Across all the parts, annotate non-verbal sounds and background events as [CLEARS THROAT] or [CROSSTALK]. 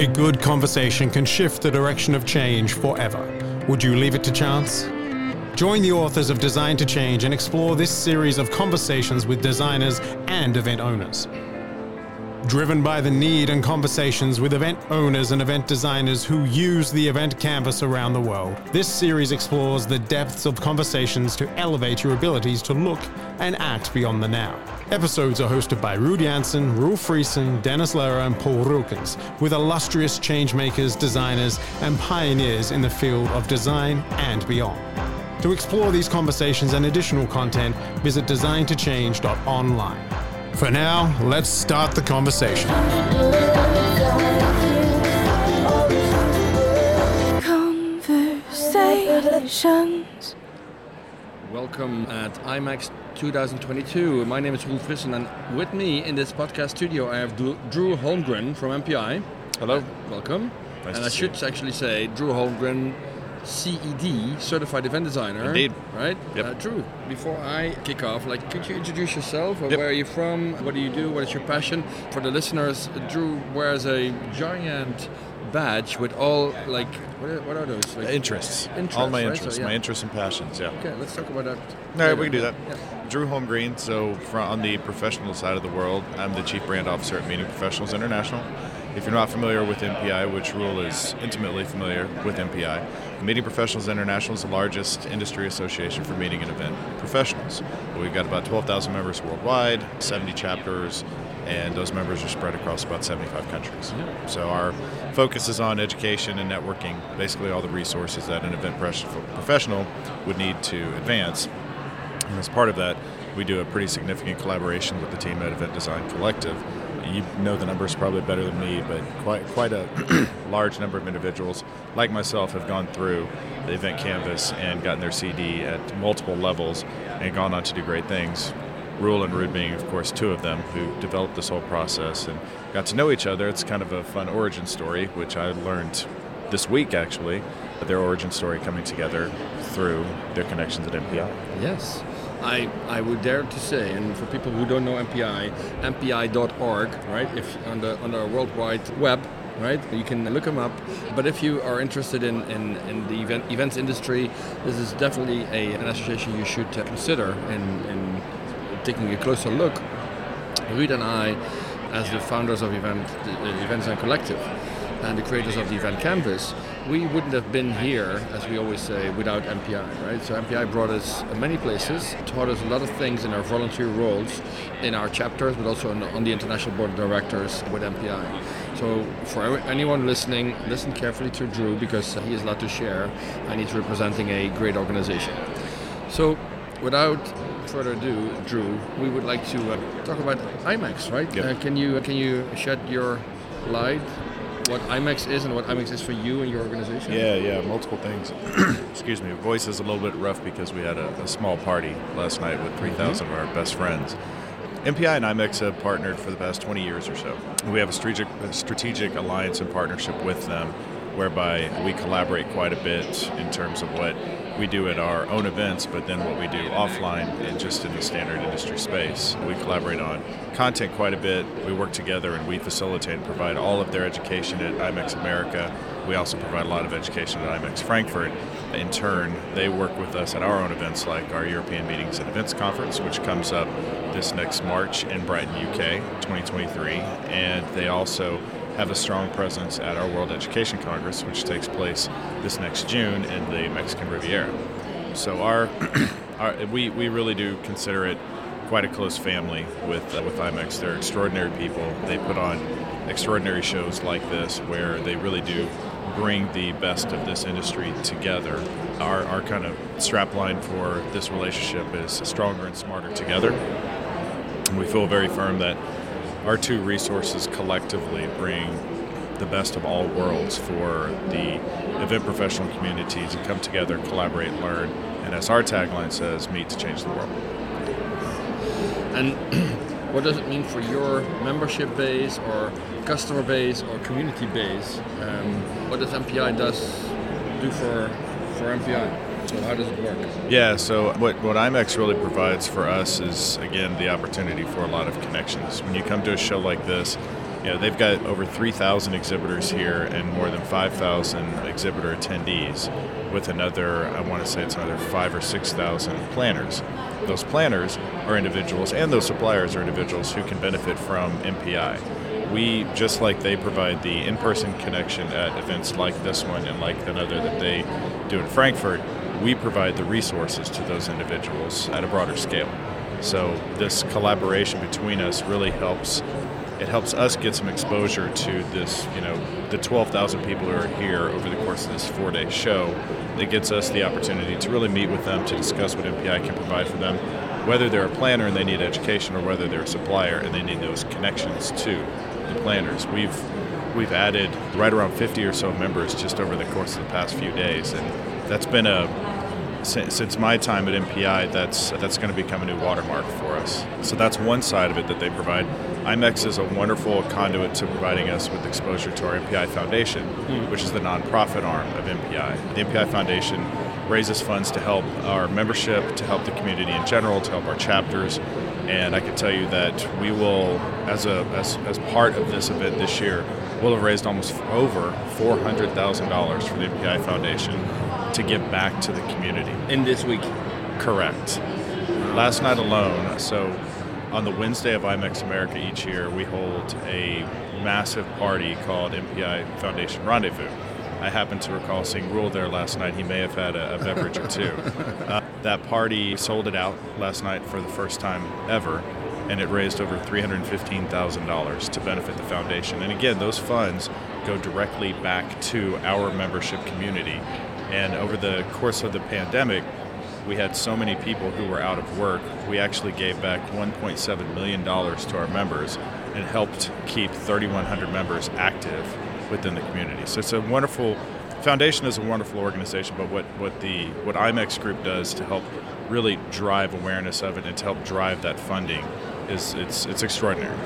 A good conversation can shift the direction of change forever. Would you leave it to chance? Join the authors of Design to Change and explore this series of conversations with designers and event owners. Driven by the need and conversations with event owners and event designers who use the event canvas around the world, this series explores the depths of conversations to elevate your abilities to look and act beyond the now. Episodes are hosted by Ruud Janssen, Roel Frissen, Dennis Luijer, and Paul Rukens, with illustrious changemakers, designers, and pioneers in the field of design and beyond. To explore these conversations and additional content, visit designtochange.online. For now, let's start the conversation. Conversations. Welcome at IMEX 2022. My name is Roel Frissen, and with me in this podcast studio, I have Drew Holmgreen from MPI. Hello. Welcome. Nice and I should actually say Drew Holmgreen, CED, Certified Event Designer. Indeed. Right? Yep. Uh, Drew, before I kick off, like, could you introduce yourself? Or Yep. Where are you from? What do you do? What is your passion? For the listeners, Drew wears a giant badge with all, like, what are, what are those? Like, Interests. Interests, All my right? interests. So, yeah. My interests and passions, yeah. Okay, let's talk about that. All right, we can do that. Yeah. Drew Holmgreen. So, from, on the professional side of the world, I'm the chief brand officer at Meeting Professionals International. If you're not familiar with MPI, which Roel is intimately familiar with MPI, Meeting Professionals International is the largest industry association for meeting and event professionals. We've got about 12,000 members worldwide, 70 chapters, and those members are spread across about 75 countries. So our focus is on education and networking, basically all the resources that an event professional would need to advance. And as part of that, we do a pretty significant collaboration with the team at Event Design Collective. You know the numbers probably better than me, but quite quite a [CLEARS THROAT] large number of individuals like myself have gone through the event canvas and gotten their CD at multiple levels and gone on to do great things. Roel and Ruud being, of course, two of them who developed this whole process and got to know each other. It's kind of a fun origin story, which I learned this week actually, their origin story coming together through their connections at MPI. Yes. I, I would dare to say, and for people who don't know MPI, MPI.org, right? If on the on the World Wide Web, right? You can look them up. But if you are interested in, in, in the event, events industry, this is definitely a, an association you should uh, consider in, in taking a closer look. Ruud and I, as the founders of event, the Event Design Collective, and the creators of the event canvas, we wouldn't have been here, as we always say, without MPI, right? So MPI brought us many places, taught us a lot of things in our volunteer roles, in our chapters, but also on, on the international board of directors with MPI. So for anyone listening, listen carefully to Drew because he has a lot to share, and he's representing a great organization. So without further ado, Drew, we would like to uh, talk about IMEX, right? Yep. Uh, can you can you shed your light what IMEX is and what IMEX is for you and your organization? Yeah, yeah, multiple things. [CLEARS THROAT] Excuse me, voice is a little bit rough because we had a, a small party last night with 3,000 of our best friends. MPI and IMEX have partnered for the past 20 years or so. We have a strategic, a strategic alliance and partnership with them whereby we collaborate quite a bit in terms of what we do at our own events, but then what we do offline and just in the standard industry space. We collaborate on content quite a bit. We work together and we facilitate and provide all of their education at IMEX America. We also provide a lot of education at IMEX Frankfurt. In turn, they work with us at our own events like our European Meetings and Events Conference, which comes up this next March in Brighton, UK, 2023. And they also have a strong presence at our World Education Congress, which takes place this next June in the Mexican Riviera. So our, [CLEARS THROAT] our we, we really do consider it quite a close family with uh, with IMEX. They're extraordinary people. They put on extraordinary shows like this where they really do bring the best of this industry together. Our, our kind of strap line for this relationship is stronger and smarter together. And we feel very firm that our two resources collectively bring the best of all worlds for the event professional community to come together, collaborate, learn, and as our tagline says, meet to change the world. And [CLEARS THROAT] what does it mean for your membership base or customer base or community base? Um, what does MPI does do for for MPI? How does it work? Yeah, so what, what IMEX really provides for us is, again, the opportunity for a lot of connections. When you come to a show like this, You know, they've got over 3,000 exhibitors here and more than 5,000 exhibitor attendees, with another, I want to say it's another five or 6,000 planners. Those planners are individuals, and those suppliers are individuals who can benefit from MPI we just like they provide the in-person connection at events like this one and like another that they do in Frankfurt, we provide the resources to those individuals at a broader scale. So this collaboration between us really helps. It helps us get some exposure to this, you know, the 12,000 people who are here over the course of this four-day show. It gets us the opportunity to really meet with them to discuss what MPI can provide for them, whether they're a planner and they need education, or whether they're a supplier and they need those connections to the planners. We've we've added right around 50 or so members just over the course of the past few days, and that's been a since my time at MPI, that's that's going to become a new watermark for us. So that's one side of it that they provide. IMEX is a wonderful conduit to providing us with exposure to our MPI Foundation, mm. which is the nonprofit arm of MPI. The MPI Foundation raises funds to help our membership, to help the community in general, to help our chapters. And I can tell you that we will, as a as, as part of this event this year, we'll have raised almost over four hundred thousand dollars for the MPI Foundation to give back to the community. In this week? Correct. Last night alone, so on the Wednesday of IMEX America each year, we hold a massive party called MPI Foundation Rendezvous. I happen to recall seeing Roel there last night. He may have had a, a beverage or two. [LAUGHS] Uh, that party sold it out last night for the first time ever, and it raised over $315,000 to benefit the foundation. And again, those funds go directly back to our membership community and over the course of the pandemic, we had so many people who were out of work. We actually gave back $1.7 million to our members and helped keep 3,100 members active within the community. So it's a wonderful foundation is a wonderful organization, but what, what the what IMEX Group does to help really drive awareness of it and to help drive that funding is it's it's extraordinary.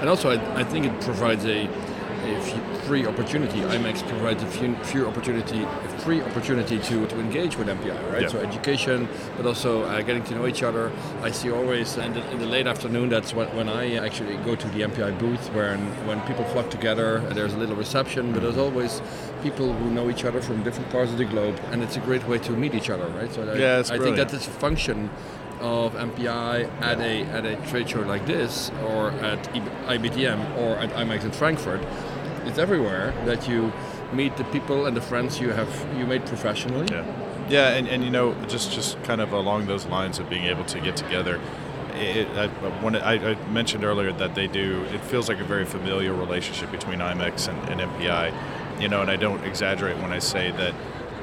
And also, I, I think it provides a a free opportunity. IMEX provides a few, few opportunity, a free opportunity to, to engage with MPI, right? So education, but also uh, getting to know each other. I see always in the, in the late afternoon. That's when, when I actually go to the MPI booth, where when people flock together, there's a little reception, but there's always people who know each other from different parts of the globe, and it's a great way to meet each other, right? So yeah, I, I think that is a function of MPI at a at a trade show like this, or at IBTM, or at IMEX in Frankfurt, it's everywhere that you meet the people and the friends you have you made professionally. Yeah, yeah, and, and you know just just kind of along those lines of being able to get together. It, I, I, I, mentioned earlier that they do. It feels like a very familiar relationship between IMEX and, and MPI, you know, and I don't exaggerate when I say that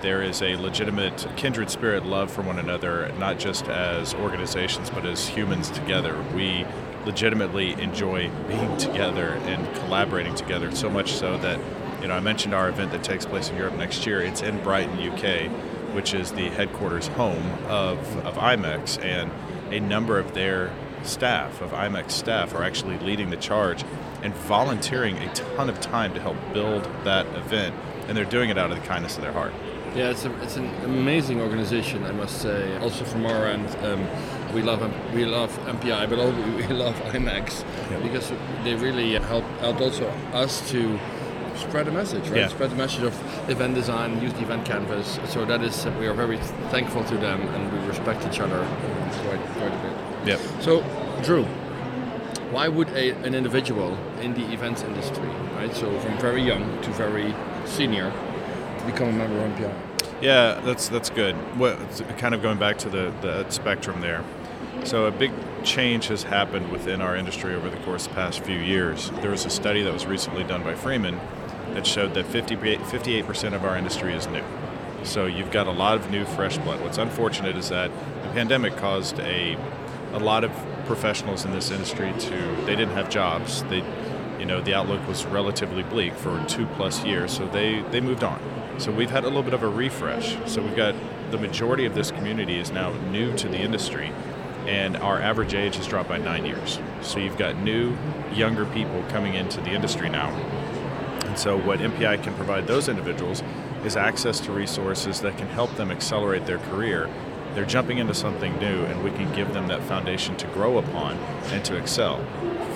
there is a legitimate kindred spirit love for one another, not just as organizations, but as humans together. We legitimately enjoy being together and collaborating together, so much so that, you know, I mentioned our event that takes place in Europe next year. It's in Brighton, UK, which is the headquarters home of, of IMEX, and a number of their staff, of IMEX staff, are actually leading the charge and volunteering a ton of time to help build that event, and they're doing it out of the kindness of their heart. Yeah, it's, a, it's an amazing organization, I must say. Also from our end, um, we love we love MPI, but also we [LAUGHS] love IMEX yep. because they really help help also us to spread the message, right? Yeah. Spread the message of event design, use the event canvas. So that is we are very thankful to them, and we respect each other quite quite a bit. Yeah. So, Drew, why would a, an individual in the events industry, right? So from very young to very senior, become a member of MPI? Yeah, that's that's good. What kind of going back to the, the spectrum there. So a big change has happened within our industry over the course of the past few years. There was a study that was recently done by Freeman that showed that 58% of our industry is new. So you've got a lot of new fresh blood. What's unfortunate is that the pandemic caused a a lot of professionals in this industry to they didn't have jobs. They you know the outlook was relatively bleak for two plus years, so they they moved on. So we've had a little bit of a refresh. So we've got the majority of this community is now new to the industry, and our average age has dropped by nine years. So you've got new, younger people coming into the industry now. And so what MPI can provide those individuals is access to resources that can help them accelerate their career. They're jumping into something new, and we can give them that foundation to grow upon and to excel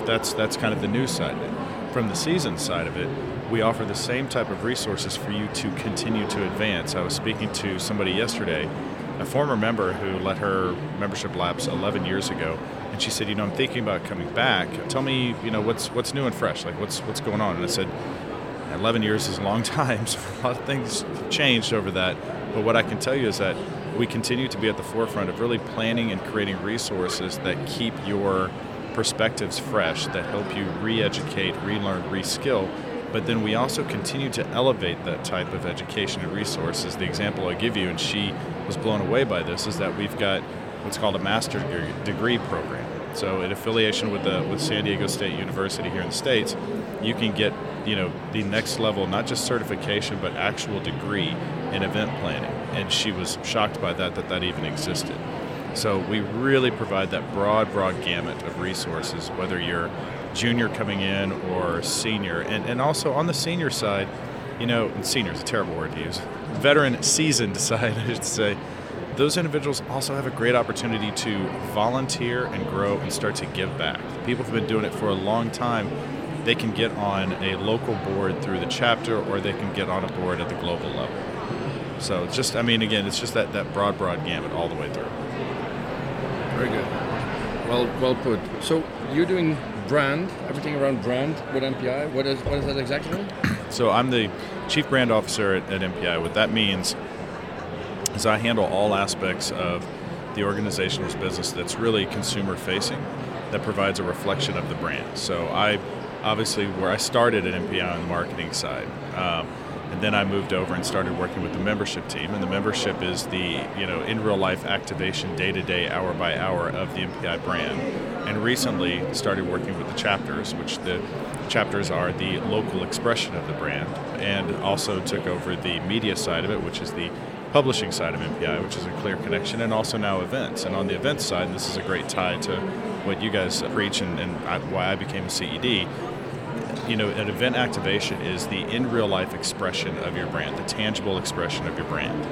That's that's kind of the new side of it. From the season side of it, we offer the same type of resources for you to continue to advance. I was speaking to somebody yesterday, a former member who let her membership lapse 11 years ago, and she said, "You know, I'm thinking about coming back. Tell me, you know, what's what's new and fresh? Like what's what's going on?" And I said, 11 years is a long [LAUGHS] time, so a lot of things have changed over that. But what I can tell you is that we continue to be at the forefront of really planning and creating resources that keep your perspectives fresh, that help you re educate, relearn, reskill. But then we also continue to elevate that type of education and resources. The example I give you, and she was blown away by this, is that we've got what's called a master degree program. So, in affiliation with the with San Diego State University here in the states, you can get you know the next level, not just certification, but actual degree in event planning. And she was shocked by that that that even existed. So we really provide that broad, broad gamut of resources, whether you're junior coming in or senior, and and also on the senior side, you know, senior is a terrible word to use. Veteran, seasoned [LAUGHS] side, I should say those individuals also have a great opportunity to volunteer and grow and start to give back. People have been doing it for a long time. They can get on a local board through the chapter or they can get on a board at the global level. So just, I mean, again, it's just that, that broad, broad gamut all the way through. Very good. Well, well put. So you're doing brand, everything around brand with MPI. What is, what is that exactly? So I'm the chief brand officer at, at MPI. What that means is I handle all aspects of the organization's business that's really consumer facing, that provides a reflection of the brand. So I obviously where I started at MPI on the marketing side. Um, and then I moved over and started working with the membership team. And the membership is the you know in real life activation, day to day, hour by hour of the MPI brand. And recently started working with the chapters, which the chapters are the local expression of the brand, and also took over the media side of it, which is the publishing side of MPI, which is a clear connection, and also now events. And on the events side, this is a great tie to what you guys preach and, and why I became a CED. You know, an event activation is the in real life expression of your brand, the tangible expression of your brand.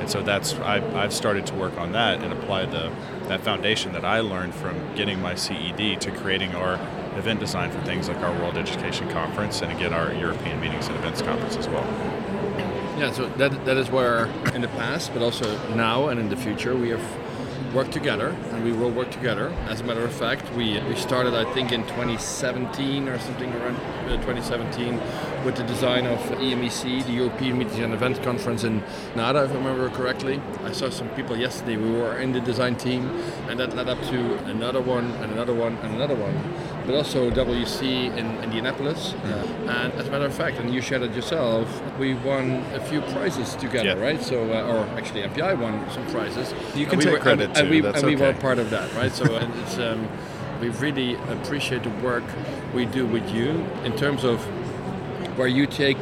And so that's I've, I've started to work on that and apply the that foundation that I learned from getting my CED to creating our event design for things like our World Education Conference and again our European Meetings and Events Conference as well. Yeah, so that, that is where in the past, but also now and in the future, we have worked together and we will work together. As a matter of fact, we, we started, I think, in 2017 or something around uh, 2017 with the design of EMEC, the European Meetings and Event Conference in NADA, if I remember correctly. I saw some people yesterday, we were in the design team, and that led up to another one, and another one, and another one. But also WEC in Indianapolis. Yeah. And as a matter of fact, and you shared it yourself, we won a few prizes together, yeah. right? So, uh, or actually, MPI won some prizes. You can take were, credit and, too. And we, That's and we were part of that, right? So, [LAUGHS] it's. Um, we really appreciate the work we do with you in terms of where you take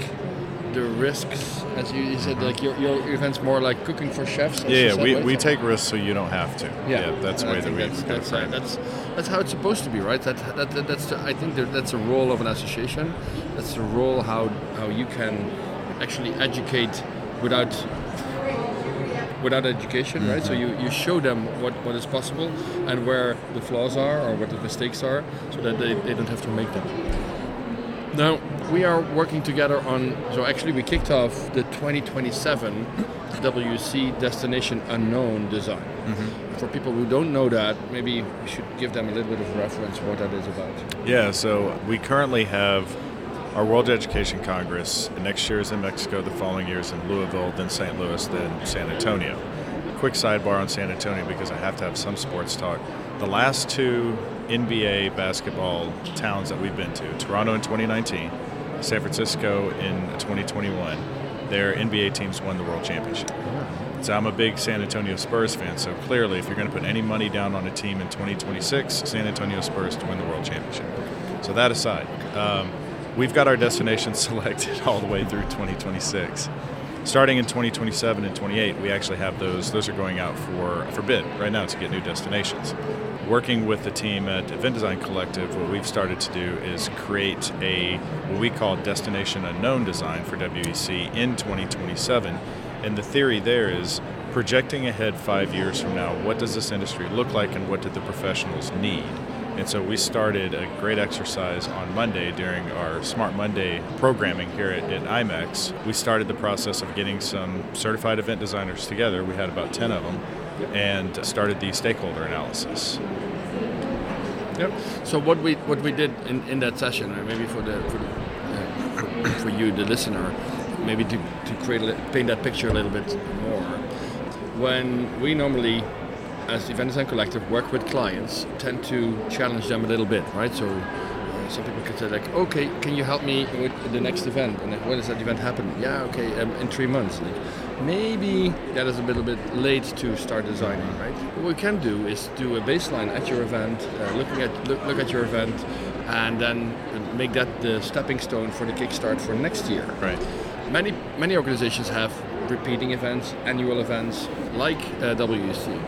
the risks, as you, you said, like your, your event's more like cooking for chefs. Yeah, said, we, we take risks so you don't have to. Yeah, that's the And way that we that's that's, uh, that's that's how it's supposed to be, right? That, that, that that's the, I think that that's a role of an association. That's the role how how you can actually educate without without education, right? So mm-hmm. you, you show them what, what is possible and where the flaws are or what the mistakes are so that they, they don't have to make them. Now, we are working together on, so actually we kicked off the 2027 WEC Destination Unknown design. Mm-hmm. For people who don't know that, maybe we should give them a little bit of reference what that is about. Yeah, so we currently have our World Education Congress. Next year is in Mexico, the following year is in Louisville, then St. Louis, then San Antonio. Quick sidebar on San Antonio because I have to have some sports talk. The last two NBA basketball towns that we've been to, Toronto in 2019, San Francisco in 2021, their NBA teams won the world championship. So I'm a big San Antonio Spurs fan. So clearly, if you're going to put any money down on a team in 2026, San Antonio Spurs to win the world championship. So that aside, um, we've got our destinations [LAUGHS] selected all the way through 2026. Starting in 2027 and 28, we actually have those. Those are going out for for bid right now to get new destinations. Working with the team at Event Design Collective, what we've started to do is create a what we call destination unknown design for WEC in 2027. And the theory there is projecting ahead five years from now, what does this industry look like and what do the professionals need? And so we started a great exercise on Monday during our Smart Monday programming here at, at IMEX. We started the process of getting some certified event designers together. We had about 10 of them and started the stakeholder analysis. Yep. So what we what we did in, in that session, maybe for the for, the, uh, [COUGHS] for you, the listener, maybe to, to create a, paint that picture a little bit more. When we normally, as Event Design Collective, work with clients, tend to challenge them a little bit, right? So uh, some people could say like, okay, can you help me with the next event? And when does that event happen? Yeah, okay, um, in three months. Like, maybe that is a little bit late to start designing, right? What we can do is do a baseline at your event, uh, looking at look, look at your event, and then make that the stepping stone for the kickstart for next year. Right. Many many organizations have repeating events, annual events, like uh, WEC.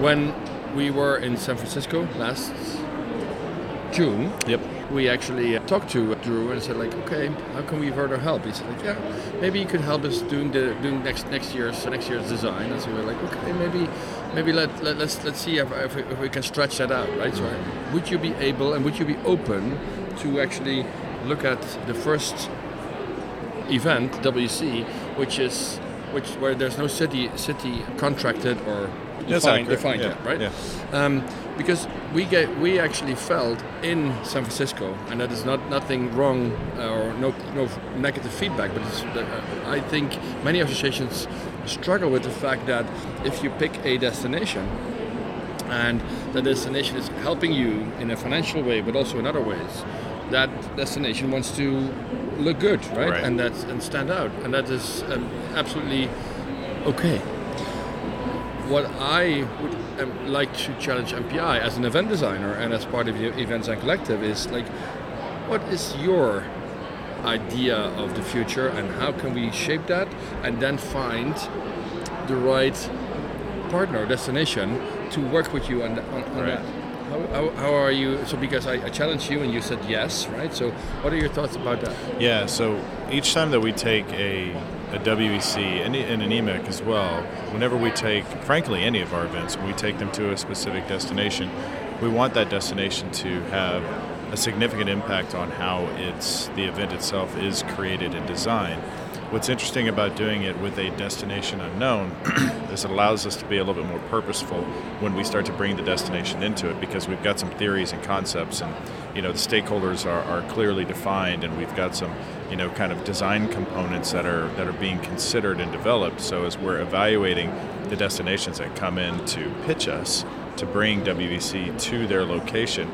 When we were in San Francisco last June, Yep. we actually uh, talked to Drew and said like, okay, how can we further help? He said like, yeah, maybe you could help us doing the doing next next year's next year's design. And so we were like, okay, maybe maybe let, let let's let's see if, if, we, if we can stretch that out, right? So would you be able and would you be open to actually look at the first event WEC, which is which where there's no city city contracted or defined, defined yeah, yet, right? yeah. Um, because we get we actually felt in San Francisco, and that is not nothing wrong uh, or no no negative feedback, but it's, uh, I think many associations struggle with the fact that if you pick a destination and the destination is helping you in a financial way, but also in other ways, that destination wants to look good, right? Right. And that's and stand out, and that is um, absolutely okay. What I would um, like to challenge MPI as an event designer and as part of the Event Design Collective is like, what is your idea of the future, and how can we shape that, and then find the right partner destination to work with you on, on, on Right. that. How, how, how are you? So because I, I challenged you and you said yes, right? So what are your thoughts about that? Yeah, so each time that we take a, a WEC and, and an EMEC as well, whenever we take, frankly, any of our events, when we take them to a specific destination, we want that destination to have a significant impact on how it's the event itself is created and designed. What's interesting about doing it with a destination unknown [CLEARS THROAT] is it allows us to be a little bit more purposeful when we start to bring the destination into it because we've got some theories and concepts and you know the stakeholders are, are clearly defined and we've got some you know kind of design components that are that are being considered and developed so as we're evaluating the destinations that come in to pitch us to bring WEC to their location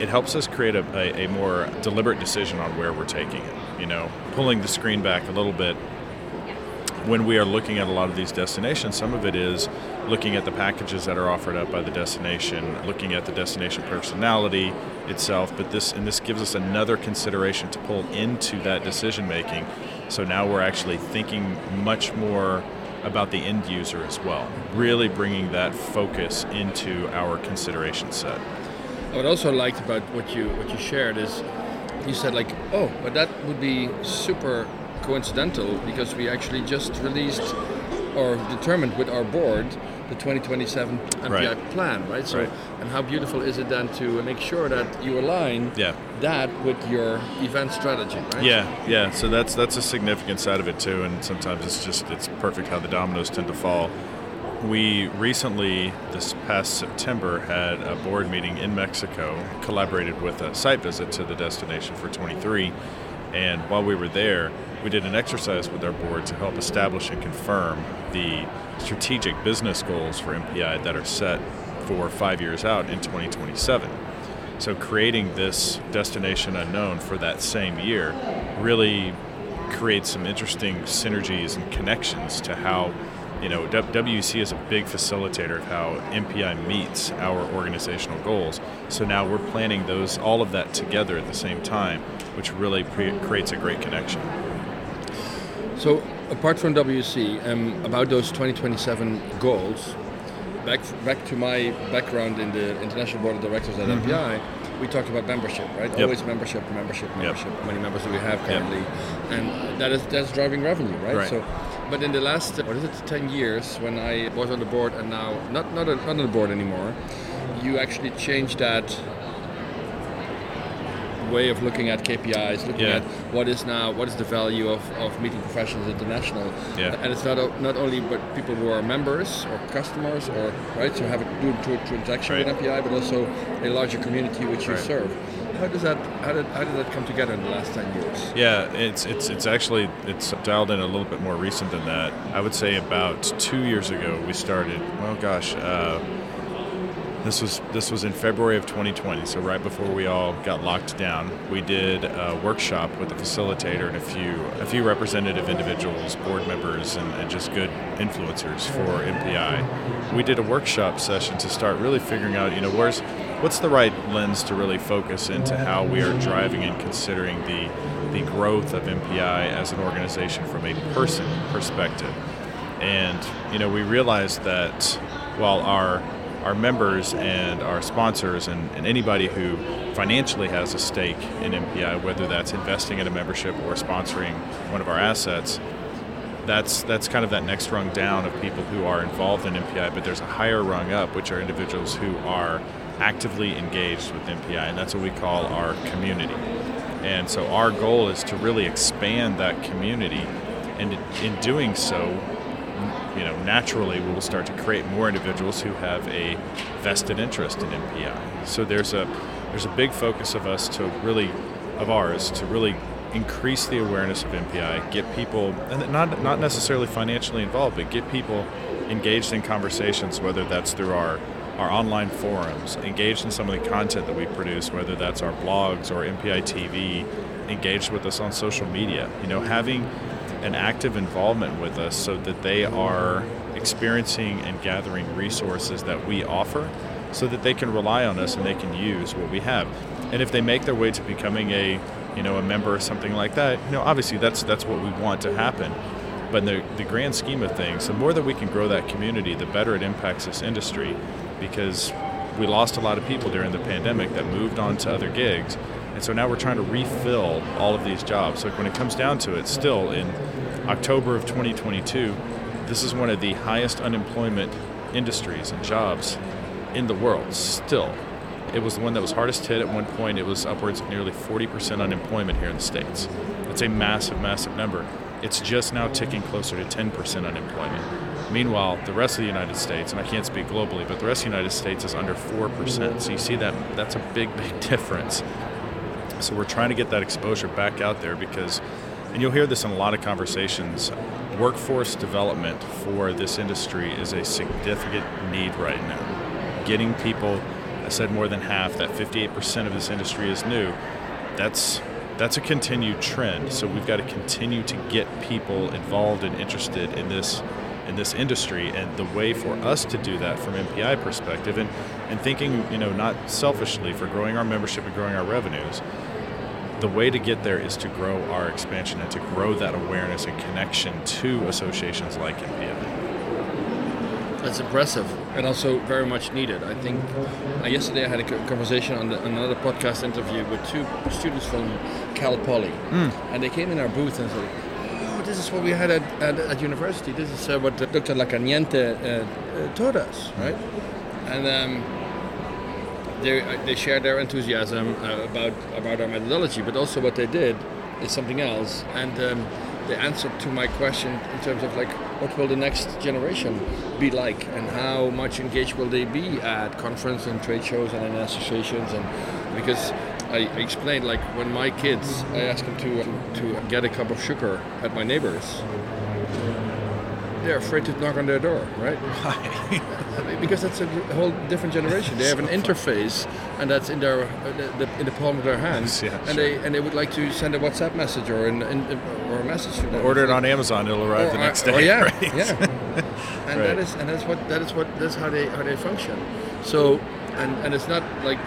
it helps us create a, a, a more deliberate decision on where we're taking it. You know, pulling the screen back a little bit when we are looking at a lot of these destinations, some of it is looking at the packages that are offered up by the destination, looking at the destination personality itself, but this and this gives us another consideration to pull into that decision making. So now we're actually thinking much more about the end user as well, really bringing that focus into our consideration set. What I also liked about what you what you shared is you said like, oh, but that would be super coincidental because we actually just released or determined with our board the 2027 MPI Right. plan, right? So, Right. and how beautiful is it then to make sure that you align Yeah. that with your event strategy, right? Yeah, yeah. So that's that's a significant side of it too, and sometimes it's just it's perfect how the dominoes tend to fall. We recently, this past September, had a board meeting in Mexico, collaborated with a site visit to the destination for 23. And while we were there, we did an exercise with our board to help establish and confirm the strategic business goals for MPI that are set for five years out in 2027. So creating this destination unknown for that same year really creates some interesting synergies and connections to how you know WEC is a big facilitator of how MPI meets our organizational goals. So now we're planning those all of that together at the same time, which really pre- creates a great connection. So, apart from WEC, um, about those 2027 goals, back back to my background in the international board of directors at MPI, we talked about membership, right? Mm-hmm. Yep. Always membership, membership, membership. How many members do we have currently? And that is that's driving revenue, right? Right. So, but in the last what is it, 10 years, when I was on the board and now not not, not on the board anymore, you actually changed that way of looking at KPIs, looking Yeah. at what is now what is the value of, of meeting professionals international. Yeah. And it's not not only but people who are members or customers or right to have a do to a transaction Right. with MPI, but also a larger community which you serve. How does that how did how did that come together in the last ten years? Yeah, it's it's it's actually it's dialed in a little bit more recent than that. I would say about two years ago we started. Well, gosh, uh, this was this was in February of 2020, so right before we all got locked down. We did a workshop with a facilitator and a few a few representative individuals, board members, and, and just good influencers for MPI. We did a workshop session to start really figuring out, you know, where's what's the right lens to really focus into how we are driving and considering the the growth of MPI as an organization from a person perspective. And you know, we realized that while our our members and our sponsors and, and anybody who financially has a stake in MPI, whether that's investing in a membership or sponsoring one of our assets, that's that's kind of that next rung down of people who are involved in MPI, but there's a higher rung up, which are individuals who are actively engaged with MPI, and that's what we call our community. And so our goal is to really expand that community, and in doing so, you know, naturally we will start to create more individuals who have a vested interest in MPI. So there's a there's a big focus of us to really of ours to really increase the awareness of MPI, get people and not not necessarily financially involved, but get people engaged in conversations, whether that's through our our online forums, engaged in some of the content that we produce, whether that's our blogs or MPI TV, engaged with us on social media. You know, having an active involvement with us so that they are experiencing and gathering resources that we offer so that they can rely on us and they can use what we have. And if they make their way to becoming a, you know, a member or something like that, you know, obviously that's that's what we want to happen. But in the, the grand scheme of things, the more that we can grow that community, the better it impacts this industry because we lost a lot of people during the pandemic that moved on to other gigs. And so now we're trying to refill all of these jobs. So when it comes down to it, still in October of 2022, this is one of the highest unemployment industries and jobs in the world. Still, it was the one that was hardest hit. At one point, it was upwards of nearly 40% unemployment here in the States. That's a massive, massive number. It's just now ticking closer to 10% unemployment. Meanwhile, the rest of the United States, and I can't speak globally, but the rest of the United States is under 4%. So you see that that's a big, [LAUGHS] big difference. So we're trying to get that exposure back out there because, and you'll hear this in a lot of conversations, workforce development for this industry is a significant need right now. Getting people, I said more than half, that 58% of this industry is new. That's that's a continued trend. So we've got to continue to get people involved and interested in this in this industry and the way for us to do that from MPI perspective and, and thinking, you know, not selfishly for growing our membership and growing our revenues. The way to get there is to grow our expansion and to grow that awareness and connection to associations like MPI. That's impressive and also very much needed. I think uh, yesterday I had a conversation on, the, on another podcast interview with two students from Cal Poly, and they came in our booth and said, "Oh, what we had at, at, at university. This is uh, what Dr. Lacaniente uh, uh, taught us, right?" And um, they uh, they shared their enthusiasm uh, about about our methodology, but also what they did is something else. And um, they answered to my question in terms of like, what will the next generation be like, and how much engaged will they be at conference and trade shows and in associations, and because. I I explained like when my kids, I asked them to to get a cup of sugar at my neighbors. They're afraid to knock on their door, right? Why? [LAUGHS] because that's a whole different generation. They have an interface, and that's in their uh, the, the, in the palm of their hands, Yeah, and sure. they and they would like to send a WhatsApp message or an, or a message to them. Order it on Amazon, it'll arrive the next day. or yeah, right? yeah. [LAUGHS] And that Right. is and that's what that is what that's how they how they function. So and and it's not like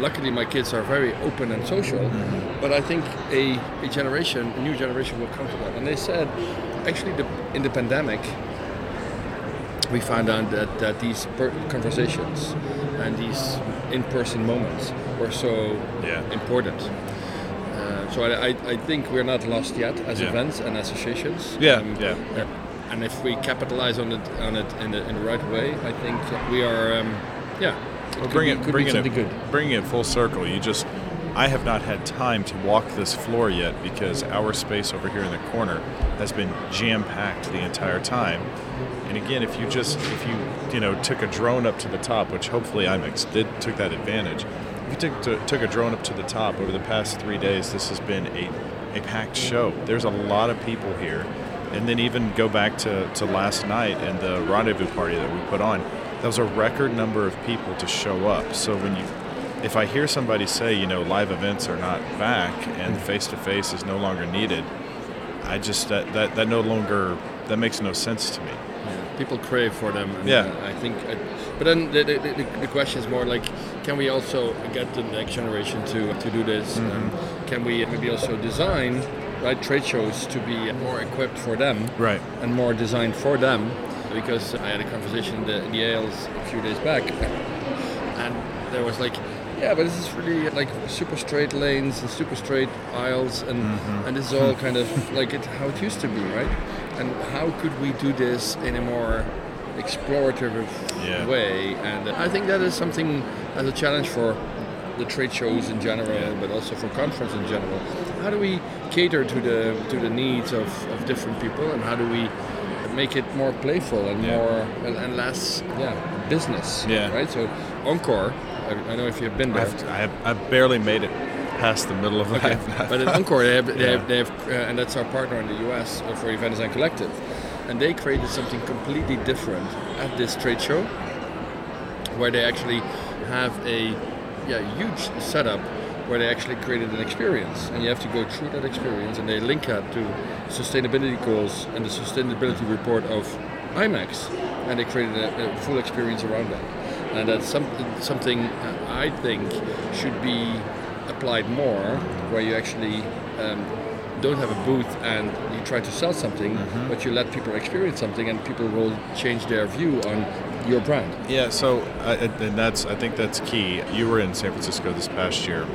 luckily my kids are very open and social, Mm-hmm. but I think a, a generation, a new generation will come to that. And they said, actually, the, in the pandemic, we found out that, that these per- conversations and these in-person moments were so Yeah. important. Uh, so I, I, think we're not lost yet as Yeah. events and associations. Yeah, Um, yeah. uh, And if we capitalize on it on it in the, in the right way, I think we are, um, yeah, Could bring it, bring it, good. bring it full circle. You just, I have not had time to walk this floor yet because our space over here in the corner has been jam packed the entire time. And again, if you just, if you, you know, took a drone up to the top, which hopefully IMEX did, took that advantage. If you took, to, took a drone up to the top over the past three days, this has been a, a packed show. There's a lot of people here. And then even go back to, to last night and the rendezvous party that we put on. That was a record number of people to show up. So when you if I hear somebody say, you know, live events are not back and face to face is no longer needed, I just that, that that no longer that makes no sense to me. Yeah, people crave for them. Yeah. uh, I think. Uh, but then the, the, the, the question is more like, can we also get the next generation to to do this? Mm-hmm. Um, can we maybe also design right trade shows to be more equipped for them? Right. And more designed for them. Because I had a conversation in the, in the Ales a few days back, and there was like. Yeah, but this is really like super straight lanes and super straight aisles, and Mm-hmm. and this is all [LAUGHS] kind of like it, how it used to be, right? And how could we do this in a more explorative Yeah. way? And I think that is something as a challenge for the trade shows in general, but also for conference in general. How do we cater to the to the needs of, of different people, and how do we make it more playful and Yeah. more and, and less yeah business? Yeah. Right. So Encore, I, I don't know if you've been there. I've, I have I barely made it past the middle of Okay. life. but at Encore, they have, they [LAUGHS] Yeah. have, they have uh, and that's our partner in the US for Event Design Collective, and they created something completely different at this trade show, where they actually have a yeah huge setup where they actually created an experience, and you have to go through that experience, and they link that to sustainability goals and the sustainability report of IMEX, and they created a, a full experience around that, and that's some, something I think should be applied more, where you actually um, don't have a booth and you try to sell something, but you let people experience something, and people will change their view on your brand. Yeah, so uh, and that's I think that's key. You were in San Francisco this past year.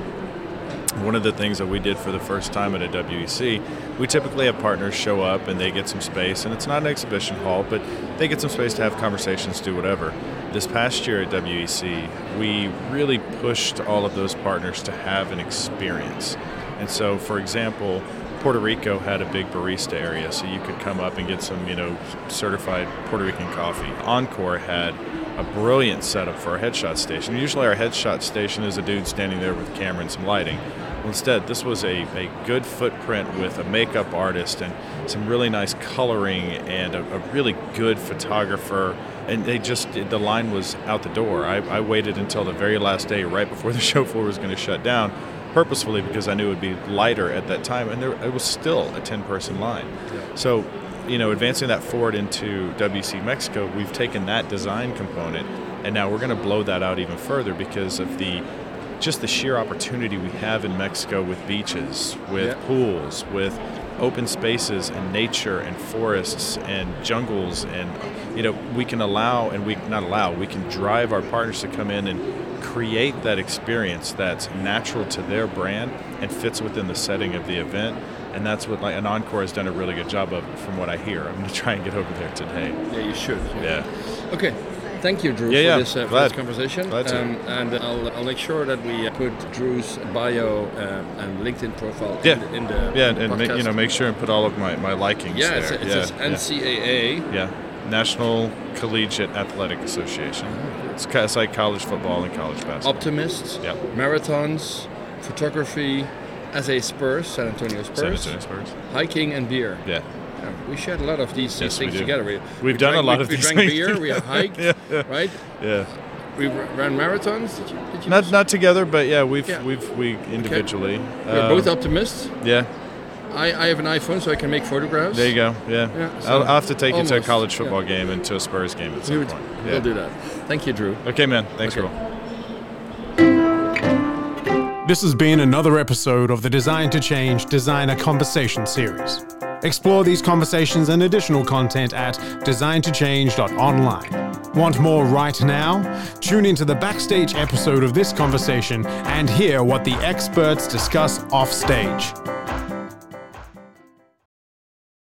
One of the things that we did for the first time at a WEC, we typically have partners show up and they get some space, and it's not an exhibition hall, but they get some space to have conversations, do whatever. This past year at WEC, we really pushed all of those partners to have an experience. And so, for example, Puerto Rico had a big barista area, so you could come up and get some, you know, certified Puerto Rican coffee. Encore had a brilliant setup for our headshot station. Usually, our headshot station is a dude standing there with a camera and some lighting. Well, instead, this was a, a good footprint with a makeup artist and some really nice coloring and a, a really good photographer. And they just, the line was out the door. I, I waited until the very last day, right before [LAUGHS] the show floor was going to shut down purposefully because I knew it would be lighter at that time, and there it was still a 10 person line. So, you know, advancing that forward into WEC Mexico, we've taken that design component, and now we're going to blow that out even further because of the just the sheer opportunity we have in Mexico with beaches, with Yeah. pools, with open spaces and nature and forests and jungles and you know we can allow and we not allow we can drive our partners to come in and create that experience that's natural to their brand and fits within the setting of the event and that's what like an encore has done a really good job of from what i hear i'm going to try and get over there today Yeah, you should. yeah Okay. Thank you, Drew, Yeah, for, yeah. This, uh, for this conversation. Um, and I'll, I'll make sure that we uh, put Drew's bio uh, and LinkedIn profile yeah in the, in the yeah in the and ma- you know make sure and put all of my, my likings yeah, there it's, it yeah, yeah. NCAA. Yeah, National Collegiate Athletic Association. It's, ki- it's like college football and college basketball. Optimists, Yep. marathons, photography, as a Spurs, San Antonio San Antonio Spurs. hiking and beer. Yeah. Yeah, we shared a lot of these, Yes, these we things do. together. We, We've we done a drank- lot we, of we these drank things beer, we [LAUGHS] hiked, Yeah, yeah. right? Yeah. We r- ran marathons. Did you? Did you Not not together, but yeah, we've Yeah. we've we individually. We're um, both optimists. Yeah. I, I have an iPhone, so I can make photographs. There you go. Yeah. Yeah, so I'll, I'll have to take you to a almost, college yeah. football game and to a Spurs game at We some would, point. We'll do that. Thank you, Drew. Okay, man. Thanks, Okay. Earl. This has been another episode of the Design to Change Designer Conversation series. Explore these conversations and additional content at designtochange.online. Want more right now? Tune into the backstage episode of this conversation and hear what the experts discuss offstage.